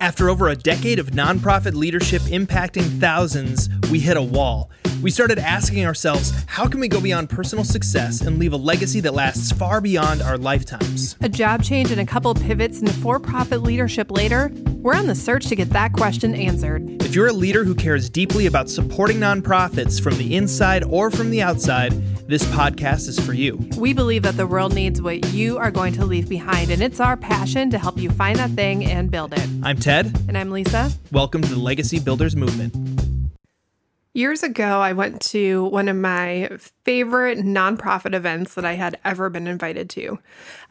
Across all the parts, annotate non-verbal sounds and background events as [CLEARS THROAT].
After over a decade of nonprofit leadership impacting thousands, we hit a wall. We started asking ourselves, how can we go beyond personal success and leave a legacy that lasts far beyond our lifetimes? A job change and a couple pivots into for profit leadership later, we're on the search to get that question answered. If you're a leader who cares deeply about supporting nonprofits from the inside or from the outside, this podcast is for you. We believe that the world needs what you are going to leave behind, and it's our passion to help you find that thing and build it. I'm Ted. And I'm Lisa. Welcome to the Legacy Builders Movement. Years ago, I went to one of my favorite nonprofit events that I had ever been invited to.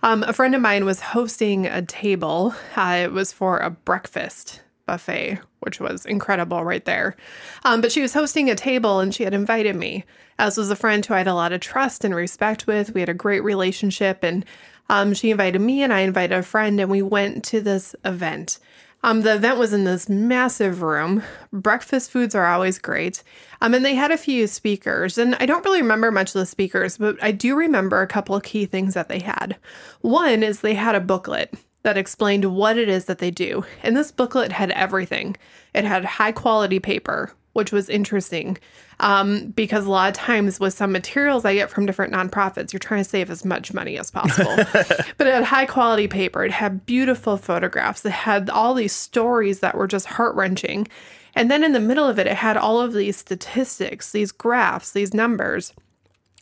Um, a friend of mine was hosting a table, uh, it was for a breakfast buffet, which was incredible right there. Um, but she was hosting a table and she had invited me, as was a friend who I had a lot of trust and respect with. We had a great relationship, and um, she invited me and I invited a friend, and we went to this event. Um, the event was in this massive room. Breakfast foods are always great. Um, and they had a few speakers, and I don't really remember much of the speakers, but I do remember a couple of key things that they had. One is they had a booklet that explained what it is that they do. And this booklet had everything. It had high quality paper, which was interesting um, because a lot of times with some materials I get from different nonprofits, you're trying to save as much money as possible. [LAUGHS] but it had high quality paper, it had beautiful photographs, it had all these stories that were just heart wrenching. And then in the middle of it, it had all of these statistics, these graphs, these numbers.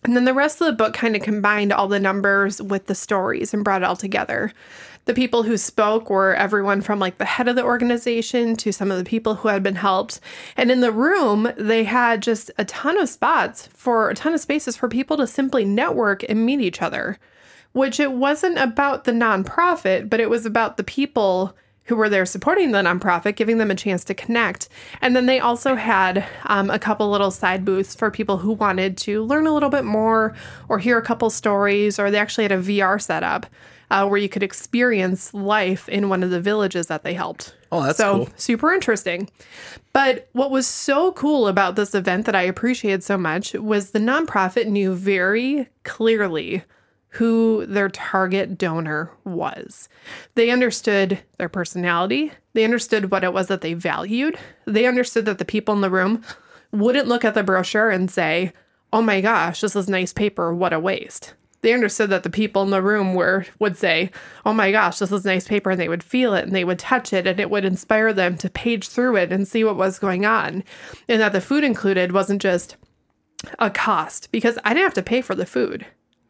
And then the rest of the book kind of combined all the numbers with the stories and brought it all together. The people who spoke were everyone from like the head of the organization to some of the people who had been helped. And in the room, they had just a ton of spots for a ton of spaces for people to simply network and meet each other, which it wasn't about the nonprofit, but it was about the people who were there supporting the nonprofit, giving them a chance to connect. And then they also had um, a couple little side booths for people who wanted to learn a little bit more or hear a couple stories, or they actually had a VR setup uh, where you could experience life in one of the villages that they helped. Oh, that's so cool. super interesting. But what was so cool about this event that I appreciated so much was the nonprofit knew very clearly who their target donor was. They understood their personality, they understood what it was that they valued, they understood that the people in the room wouldn't look at the brochure and say, Oh my gosh, this is nice paper, what a waste. They understood that the people in the room were would say, "Oh my gosh, this is nice paper," and they would feel it and they would touch it, and it would inspire them to page through it and see what was going on, and that the food included wasn't just a cost because I didn't have to pay for the food.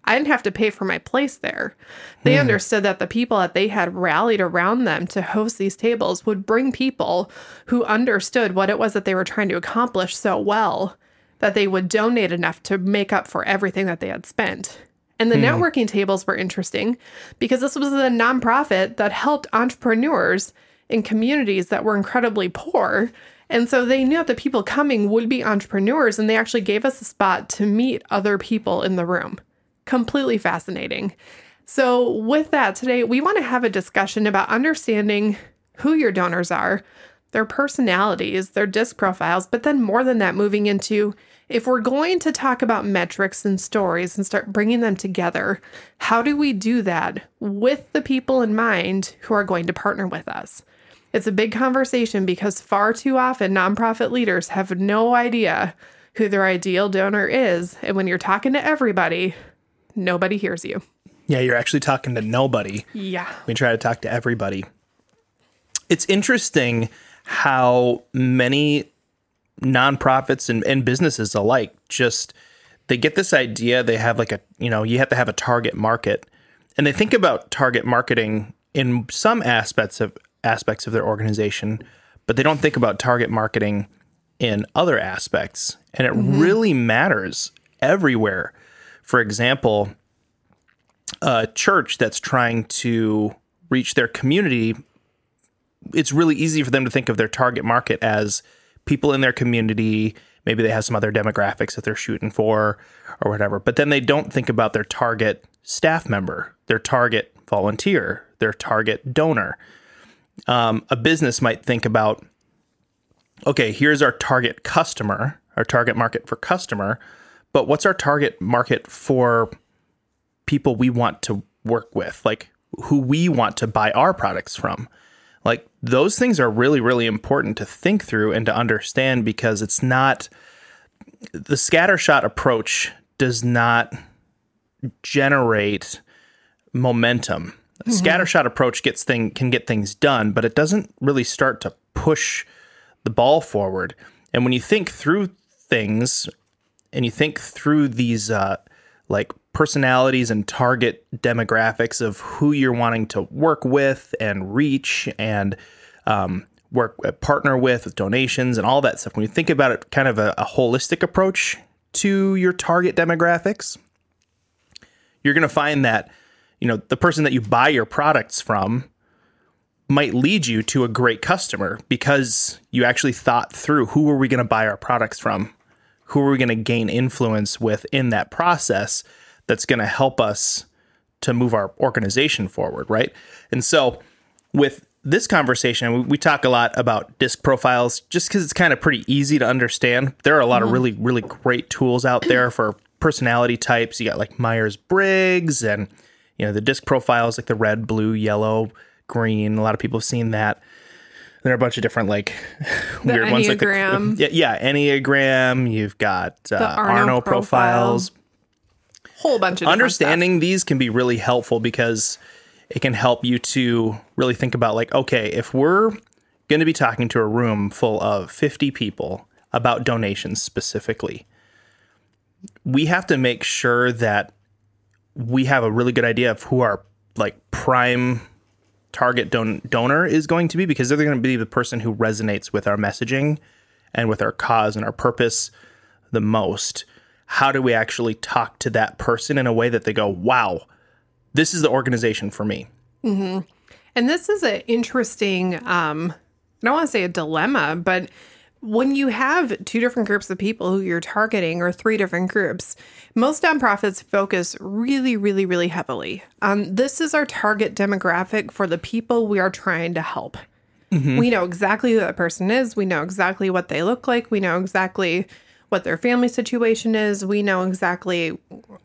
I didn't have to pay for my place there. They hmm. understood that the people that they had rallied around them to host these tables would bring people who understood what it was that they were trying to accomplish so well that they would donate enough to make up for everything that they had spent. And the hmm. networking tables were interesting because this was a nonprofit that helped entrepreneurs in communities that were incredibly poor. And so they knew that the people coming would be entrepreneurs, and they actually gave us a spot to meet other people in the room. Completely fascinating. So, with that, today we want to have a discussion about understanding who your donors are, their personalities, their disc profiles, but then more than that, moving into if we're going to talk about metrics and stories and start bringing them together, how do we do that with the people in mind who are going to partner with us? It's a big conversation because far too often nonprofit leaders have no idea who their ideal donor is. And when you're talking to everybody, nobody hears you. Yeah, you're actually talking to nobody. Yeah. We try to talk to everybody. It's interesting how many nonprofits and, and businesses alike just they get this idea they have like a you know you have to have a target market and they think about target marketing in some aspects of aspects of their organization but they don't think about target marketing in other aspects and it mm-hmm. really matters everywhere for example a church that's trying to reach their community it's really easy for them to think of their target market as people in their community. Maybe they have some other demographics that they're shooting for or whatever. But then they don't think about their target staff member, their target volunteer, their target donor. Um, a business might think about okay, here's our target customer, our target market for customer, but what's our target market for people we want to work with, like who we want to buy our products from? Like those things are really, really important to think through and to understand because it's not the scattershot approach does not generate momentum. A mm-hmm. scattershot approach gets thing can get things done, but it doesn't really start to push the ball forward. And when you think through things and you think through these uh, like personalities and target demographics of who you're wanting to work with and reach and um, work uh, partner with with donations and all that stuff. When you think about it kind of a, a holistic approach to your target demographics you're going to find that you know the person that you buy your products from might lead you to a great customer because you actually thought through who are we going to buy our products from who are we going to gain influence with in that process that's going to help us to move our organization forward right? And so with this conversation we, talk a lot about disc profiles just because it's kind of pretty easy to understand. There are a lot of mm-hmm. really really great tools out there [CLEARS THROAT] for personality types. You got like myers-briggs and you know the disc profiles like the red blue yellow green. A lot of people have seen that there are a bunch of different like [LAUGHS] weird ones like the Enneagram. [LAUGHS] yeah, yeah enneagram you've got uh, Arno arno, profile. profiles Whole bunch of understanding these can be really helpful because it can help you to really think about like okay if we're going to be talking to a room full of 50 people about donations specifically we have to make sure that we have a really good idea of who our like prime target don- donor is going to be because they're going to be the person who resonates with our messaging and with our cause and our purpose the most. How do we actually talk to that person in a way that they go wow this is the organization for me. And this is an interesting, um, I don't want to say a dilemma, but when you have two different groups of people who you're targeting or three different groups, most nonprofits focus really, really, really heavily on this is our target demographic for the people we are trying to help. Mm-hmm. We know exactly who that person is. We know exactly what they look like. We know exactly what their family situation is. We know exactly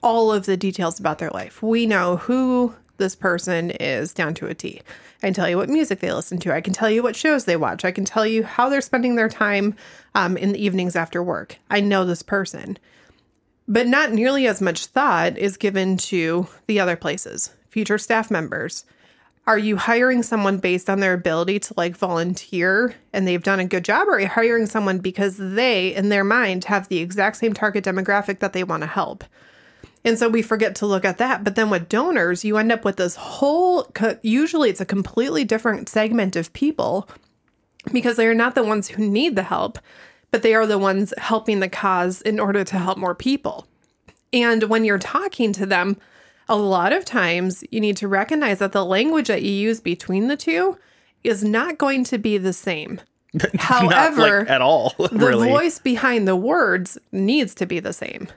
all of the details about their life. We know who this person is down to a T. I can tell you what music they listen to. I can tell you what shows they watch. I can tell you how they're spending their time um, in the evenings after work. I know this person. But not nearly as much thought is given to the other places, future staff members. Are you hiring someone based on their ability to like volunteer and they've done a good job? Or are you hiring someone because they, in their mind, have the exact same target demographic that they want to help? And so we forget to look at that. But then with donors, you end up with this whole, usually it's a completely different segment of people because they are not the ones who need the help, but they are the ones helping the cause in order to help more people. And when you're talking to them, a lot of times you need to recognize that the language that you use between the two is not going to be the same. [LAUGHS] However, like, at all [LAUGHS] the really voice behind the words needs to be the same.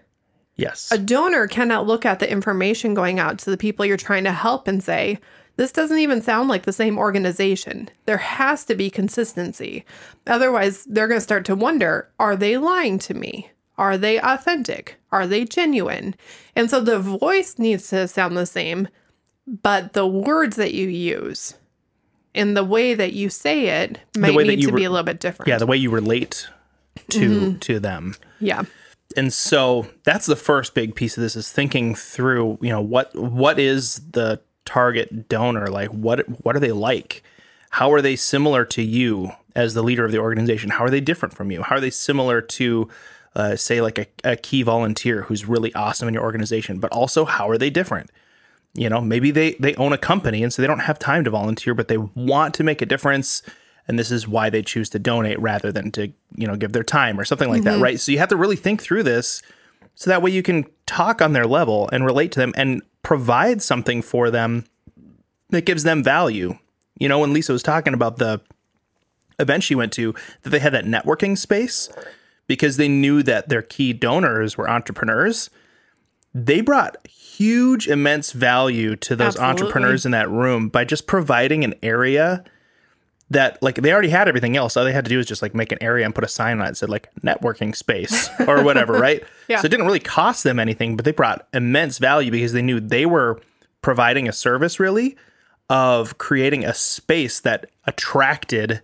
Yes A donor cannot look at the information going out to the people you're trying to help and say, this doesn't even sound like the same organization. There has to be consistency. Otherwise, they're going to start to wonder are they lying to me? Are they authentic? Are they genuine? And so the voice needs to sound the same, but the words that you use and the way that you say it might need to be a little bit different. yeah the way you relate to mm-hmm. to them yeah. And so that's the first big piece of this is thinking through you know what what is the target donor? Like what what are they like? How are they similar to you as the leader of the organization? How are they different from you? How are they similar to uh, say like a, a key volunteer who's really awesome in your organization but also how are they different? You know maybe they they own a company and so they don't have time to volunteer but they want to make a difference and this is why they choose to donate rather than to you know give their time or something like that mm-hmm. right? So you have to really think through this so that way you can talk on their level and relate to them and provide something for them that gives them value. You know when lisa was talking about the event she went to that they had that networking space because they knew that their key donors were entrepreneurs they brought huge immense value to those Absolutely. entrepreneurs in that room by just providing an area that like they already had everything else all they had to do was just like make an area and put a sign on it that said like networking space [LAUGHS] or whatever right Yeah. so it didn't really cost them anything but they brought immense value because they knew they were providing a service really of creating a space that attracted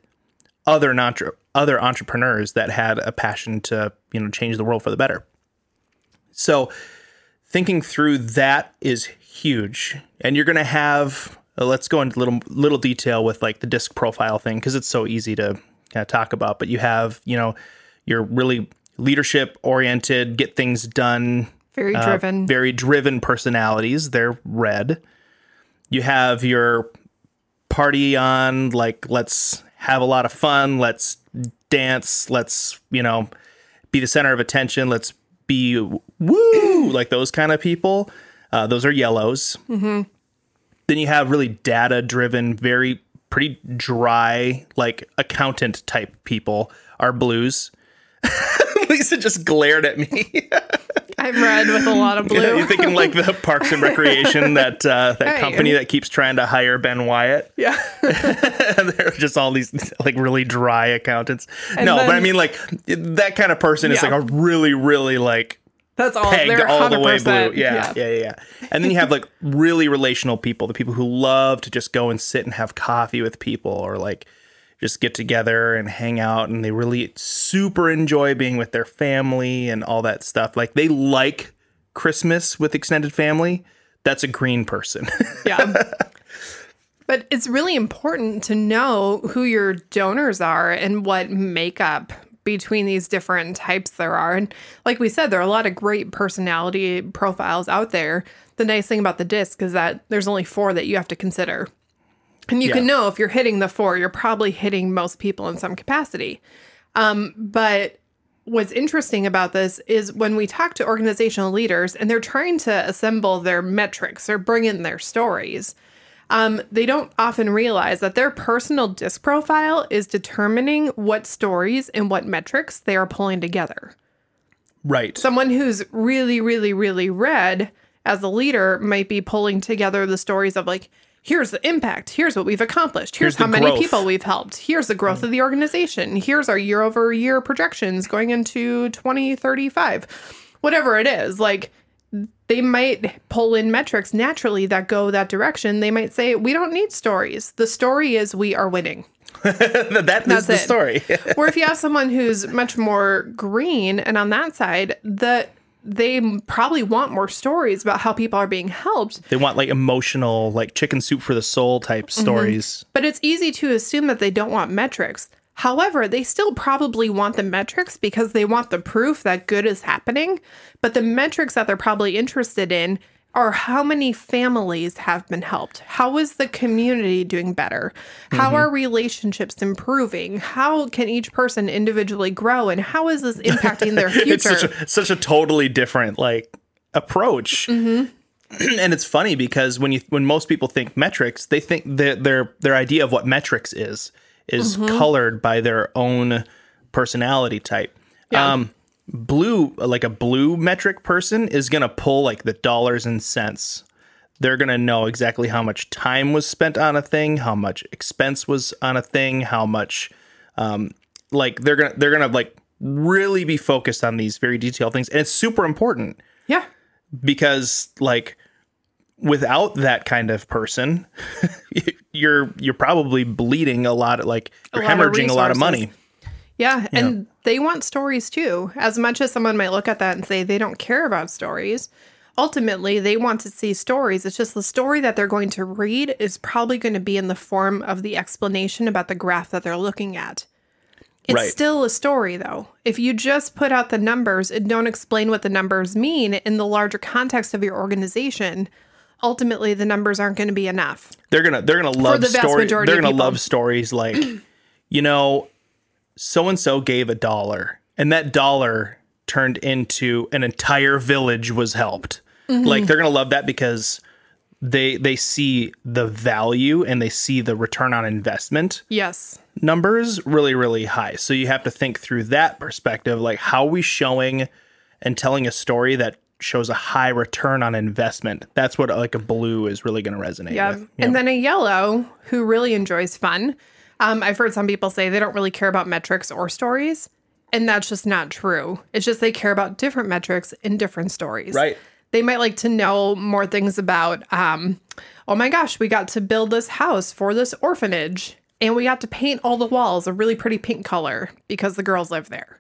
other entre- other entrepreneurs that had a passion to you know change the world for the better. So thinking through that is huge, and you're going to have. Uh, let's go into little little detail with like the disc profile thing because it's so easy to kind of talk about. But you have you know you're really leadership oriented, get things done, Very uh, driven. very driven personalities. They're red. You have your party on, like, let's have a lot of fun, let's dance, let's, you know, be the center of attention, let's be woo, like those kind of people. Uh, those are yellows. Then you have really data driven, very pretty dry, like accountant type people are blues. [LAUGHS] Lisa just glared at me. [LAUGHS] I'm red with a lot of blue. You're thinking like the [LAUGHS] Parks and Recreation, that uh, that Right. company that keeps trying to hire Ben Wyatt. yeah. and they're just all these like really dry accountants. no, but I mean like that kind of person is like a really, really like That's all. pegged They're all the way 100%. blue. Yeah, yeah, yeah, yeah. And then you have like [LAUGHS] really relational people, the people who love to just go and sit and have coffee with people or like just get together and hang out and they really super enjoy being with their family and all that stuff. Like they like Christmas with extended family. That's a green person. [LAUGHS] Yeah. but it's really important to know who your donors are and what makeup between these different types there are. And like we said, there are a lot of great personality profiles out there. The nice thing about the disc is that there's only four that you have to consider. And you can know if you're hitting the four, you're probably hitting most people in some capacity. Um, but what's interesting about this is when we talk to organizational leaders and they're trying to assemble their metrics or bring in their stories, um, they don't often realize that their personal disc profile is determining what stories and what metrics they are pulling together. right. Someone who's really, really, really red as a leader might be pulling together the stories of like, here's the impact, here's what we've accomplished, here's, Here's how many growth. people we've helped, here's the growth of the organization, here's our year over year projections going into 2035. Whatever it is, like they might pull in metrics naturally that go that direction. They might say, we don't need stories. The story is we are winning. [LAUGHS] that is That's the it. story. [LAUGHS] or if you have someone who's much more green and on that side that they probably want more stories about how people are being helped they want like emotional, like chicken soup for the soul type Mm-hmm. stories. but it's easy to assume that they don't want metrics however they still probably want the metrics because they want the proof that good is happening. But the metrics that they're probably interested in are how many families have been helped? How is the community doing better? How are relationships improving? How can each person individually grow? And how is this impacting their future [LAUGHS] It's such a, such a totally different like approach. Mm-hmm. [CLEARS THROAT] and it's funny because when you when most people think metrics, they think that their their idea of what metrics is is Mm-hmm. colored by their own personality type. Yeah. Um blue like a blue metric person is going to pull like the dollars and cents. They're going to know exactly how much time was spent on a thing, how much expense was on a thing, how much um like they're going to they're going to like really be focused on these very detailed things and it's super important yeah because like without that kind of person [LAUGHS] you're you're probably bleeding a lot like you're of hemorrhaging a lot of money Yeah, and they want stories too. As much as someone might look at that and say they don't care about stories, ultimately they want to see stories. It's just the story that they're going to read is probably going to be in the form of the explanation about the graph that they're looking at. It's Right. still a story though. If you just put out the numbers and don't explain what the numbers mean in the larger context of your organization, ultimately the numbers aren't going to be enough. they're gonna they're gonna love the stories they're gonna love stories like [CLEARS THROAT] you know so and so gave a dollar and that dollar turned into an entire village was helped Mm-hmm. like they're gonna love that because they they see the value and they see the return on investment Yes. numbers really really high so you have to think through that perspective like how are we showing and telling a story that shows a high return on investment that's what like a blue is really going to resonate Yeah. with And then a yellow who really enjoys fun. Um, I've heard some people say they don't really care about metrics or stories. And that's just not true. It's just they care about different metrics in different stories. Right. They might like to know more things about, um, oh my gosh, we got to build this house for this orphanage. and we got to paint all the walls a really pretty pink color because the girls live there.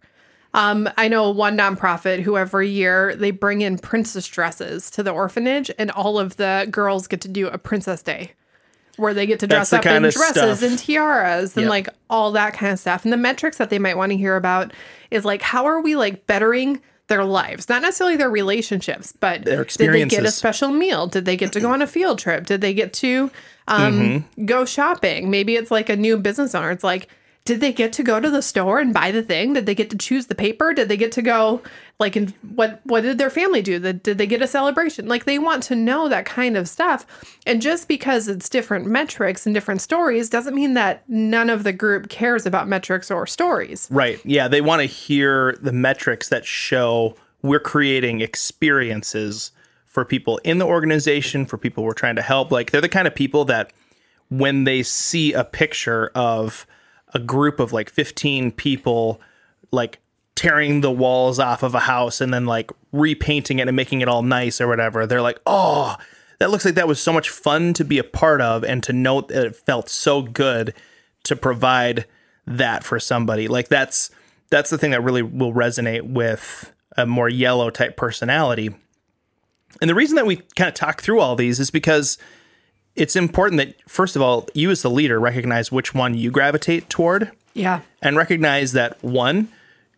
Um, I know one nonprofit who every year they bring in princess dresses to the orphanage, and all of the girls get to do a princess day where they get to dress up in dresses stuff. and tiaras and Yep. like all that kind of stuff. And the metrics that they might want to hear about is like, how are we like bettering their lives? Not necessarily their relationships, but Their did they get a special meal? Did they get to go on a field trip? Did they get to um, Mm-hmm. go shopping? Maybe it's like a new business owner. It's like, did they get to go to the store and buy the thing? Did they get to choose the paper? Did they get to go like and what what did their family do? Did, did they get a celebration? Like they want to know that kind of stuff. And just because it's different metrics and different stories doesn't mean that none of the group cares about metrics or stories. Right. Yeah. They want to hear the metrics that show we're creating experiences for people in the organization, for people we're trying to help. Like they're the kind of people that when they see a picture of a group of like 15 people, like tearing the walls off of a house and then like repainting it and making it all nice or whatever, they're like, oh, that looks like that was so much fun to be a part of and to note that it felt so good to provide that for somebody. Like that's that's the thing that really will resonate with a more yellow type personality. And the reason that we kind of talk through all these is because it's important that first of all, you as the leader recognize which one you gravitate toward Yeah. and recognize that one,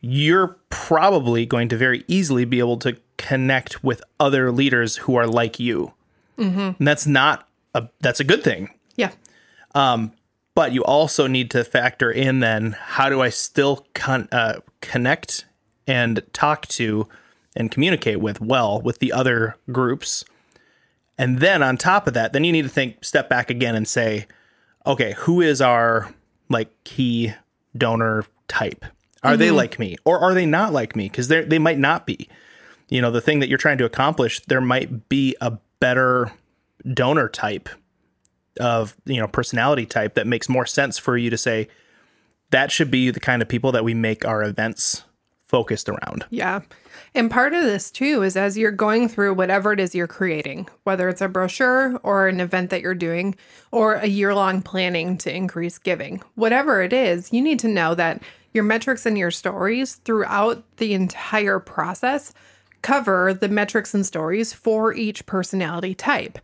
you're probably going to very easily be able to connect with other leaders who are like you. And that's not a that's a good thing. Yeah. But you also need to factor in then how do I still con- uh, connect and talk to and communicate with well with the other groups. And then on top of that, then you need to think step back again and say, okay, who is our like key donor type? Are they mm-hmm. like me or are they not like me? Because they they might not be. You know, the thing that you're trying to accomplish, there might be a better donor type of you know personality type that makes more sense for you to say that should be the kind of people that we make our events focused around. Yeah. And part of this too is as you're going through whatever it is you're creating, whether it's a brochure or an event that you're doing or a year long planning to increase giving, whatever it is, you need to know that your metrics and your stories throughout the entire process cover the metrics and stories for each personality type.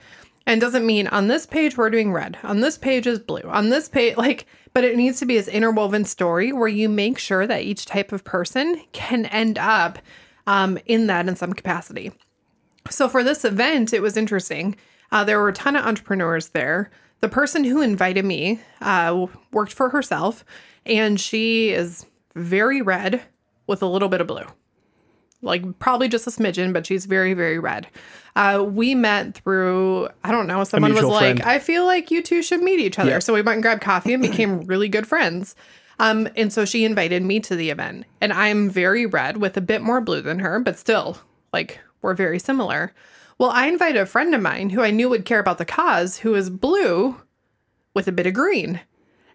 And doesn't mean on this page we're doing red, on this page is blue, on this page, [LAUGHS] like, but it needs to be this interwoven story where you make sure that each type of person can end up um, in that in some capacity. So for this event, it was interesting. Uh, there were a ton of entrepreneurs there. The person who invited me uh, worked for herself, and she is very red with a little bit of blue like probably just a smidgen, but she's very, very red. Uh, we met through, I don't know, someone was like, friend. I feel like you two should meet each other. Yeah. So we went and grabbed coffee and became [CLEARS THROAT] really good friends. Um, and so she invited me to the event. And I'm very red with a bit more blue than her, but still, like, we're very similar. Well, I invited a friend of mine who I knew would care about the cause, who is blue with a bit of green.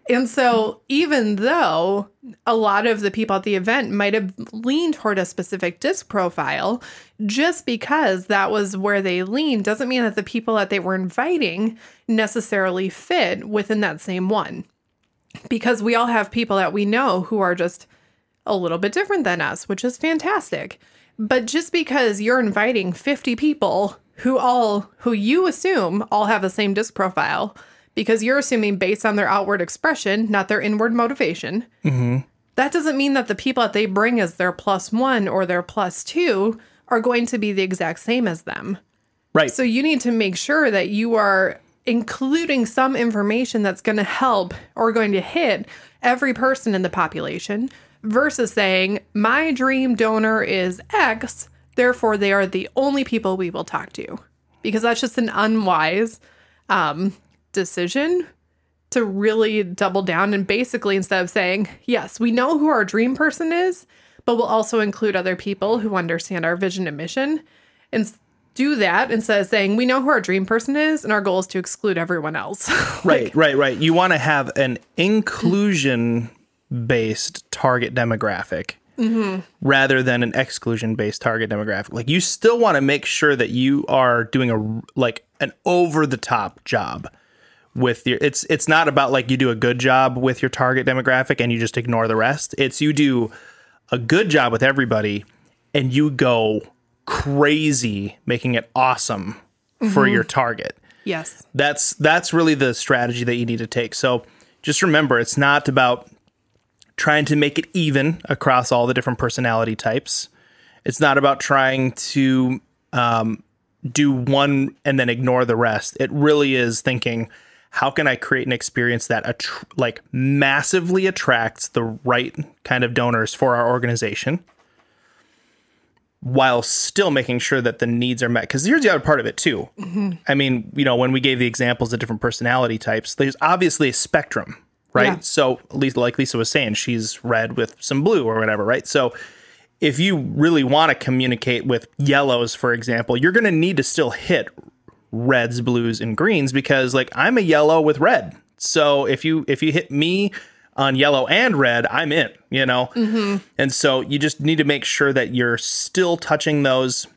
And so, even though a lot of the people at the event might have leaned toward a specific disc profile, just because that was where they leaned doesn't mean that the people that they were inviting necessarily fit within that same one. Because we all have people that we know who are just a little bit different than us, which is fantastic. But just because you're inviting 50 people who all who you assume all have the same disc profile, because you're assuming based on their outward expression, not their inward motivation, that doesn't mean that the people that they bring as their plus one or their plus two are going to be the exact same as them. Right. So you need to make sure that you are including some information that's going to help or going to hit every person in the population versus saying, my dream donor is X, therefore they are the only people we will talk to. Because that's just an unwise um, decision to really double down and basically instead of saying, yes, we know who our dream person is, but we'll also include other people who understand our vision and mission and do that instead of saying, we know who our dream person is and our goal is to exclude everyone else. [LAUGHS] right, right, right. You want to have an inclusion based target demographic mm-hmm. rather than an exclusion based target demographic. Like you still want to make sure that you are doing a like an over the top job with your it's it's not about like you do a good job with your target demographic and you just ignore the rest. It's you do a good job with everybody and you go crazy making it awesome for your target. Yes. That's that's really the strategy that you need to take. So just remember it's not about trying to make it even across all the different personality types. It's not about trying to um, do one and then ignore the rest. It really is thinking, how can I create an experience that attr- like massively attracts the right kind of donors for our organization, while still making sure that the needs are met? Because here's the other part of it too. Mm-hmm. I mean, you know, when we gave the examples of different personality types, there's obviously a spectrum, right? Yeah. So, at least like Lisa was saying, she's red with some blue or whatever, right? So if you really want to communicate with yellows, for example, you're going to need to still hit reds, blues, and greens because like I'm a yellow with red. So if you if you hit me on yellow and red, I'm in, you know? And so you just need to make sure that you're still touching those.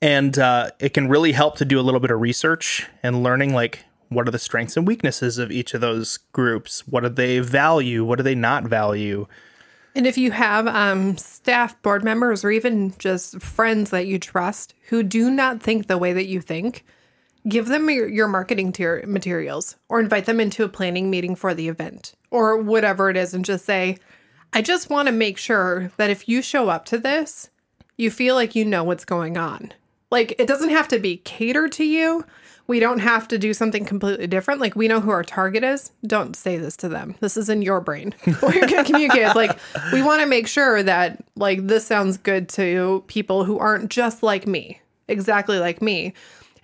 And uh, it can really help to do a little bit of research and learning like what are the strengths and weaknesses of each of those groups? What do they value? What do they not value? And if you have um, staff, board members, or even just friends that you trust who do not think the way that you think, give them your, your marketing tier materials or invite them into a planning meeting for the event or whatever it is and just say, I just want to make sure that if you show up to this, you feel like you know what's going on. Like it doesn't have to be catered to you. We don't have to do something completely different. Like we know who our target is. Don't say this to them. This is in your brain. [LAUGHS] What you're gonna communicate is like we want to make sure that like this sounds good to people who aren't just like me, exactly like me.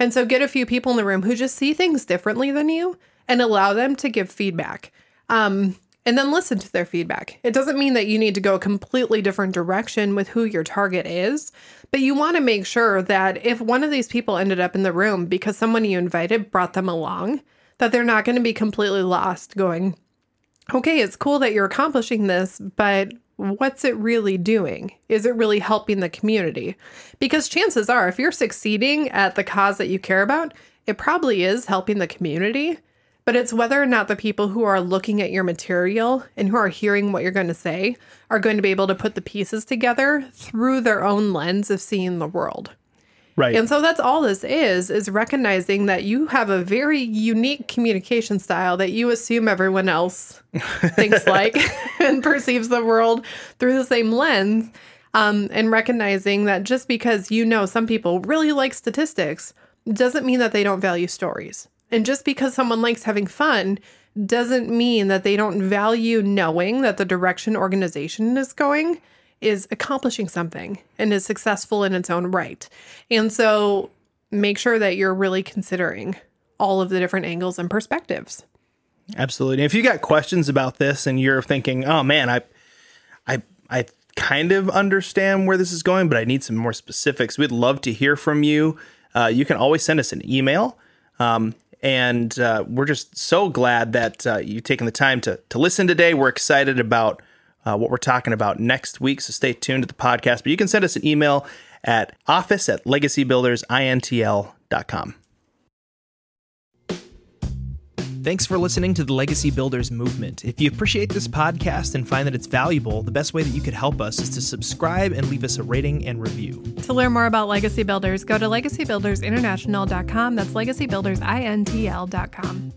And so get a few people in the room who just see things differently than you and allow them to give feedback. Um, and then listen to their feedback. It doesn't mean that you need to go a completely different direction with who your target is, but you want to make sure that if one of these people ended up in the room because someone you invited brought them along, that they're not going to be completely lost going, okay, it's cool that you're accomplishing this, but what's it really doing? Is it really helping the community? Because chances are, if you're succeeding at the cause that you care about, it probably is helping the community. But it's whether or not the people who are looking at your material and who are hearing what you're going to say are going to be able to put the pieces together through their own lens of seeing the world. Right. And so that's all this is is recognizing that you have a very unique communication style that you assume everyone else [LAUGHS] thinks like [LAUGHS] and perceives the world through the same lens. Um, and recognizing that just because you know some people really like statistics doesn't mean that they don't value stories. And just because someone likes having fun doesn't mean that they don't value knowing that the direction organization is going is accomplishing something and is successful in its own right. And so make sure that you're really considering all of the different angles and perspectives. Absolutely. If you got questions about this and you're thinking, "Oh man, I I I kind of understand where this is going, but I need some more specifics." We'd love to hear from you. Uh, you can always send us an email. Um, and uh, we're just so glad that uh, you've taken the time to to listen today. We're excited about uh, what we're talking about next week, so stay tuned to the podcast. But you can send us an email at office at legacybuildersintl.com. Thanks for listening to the Legacy Builders Movement. If you appreciate this podcast and find that it's valuable, the best way that you could help us is to subscribe and leave us a rating and review. To learn more about Legacy Builders, go to legacybuildersinternational.com. That's legacybuildersintl.com.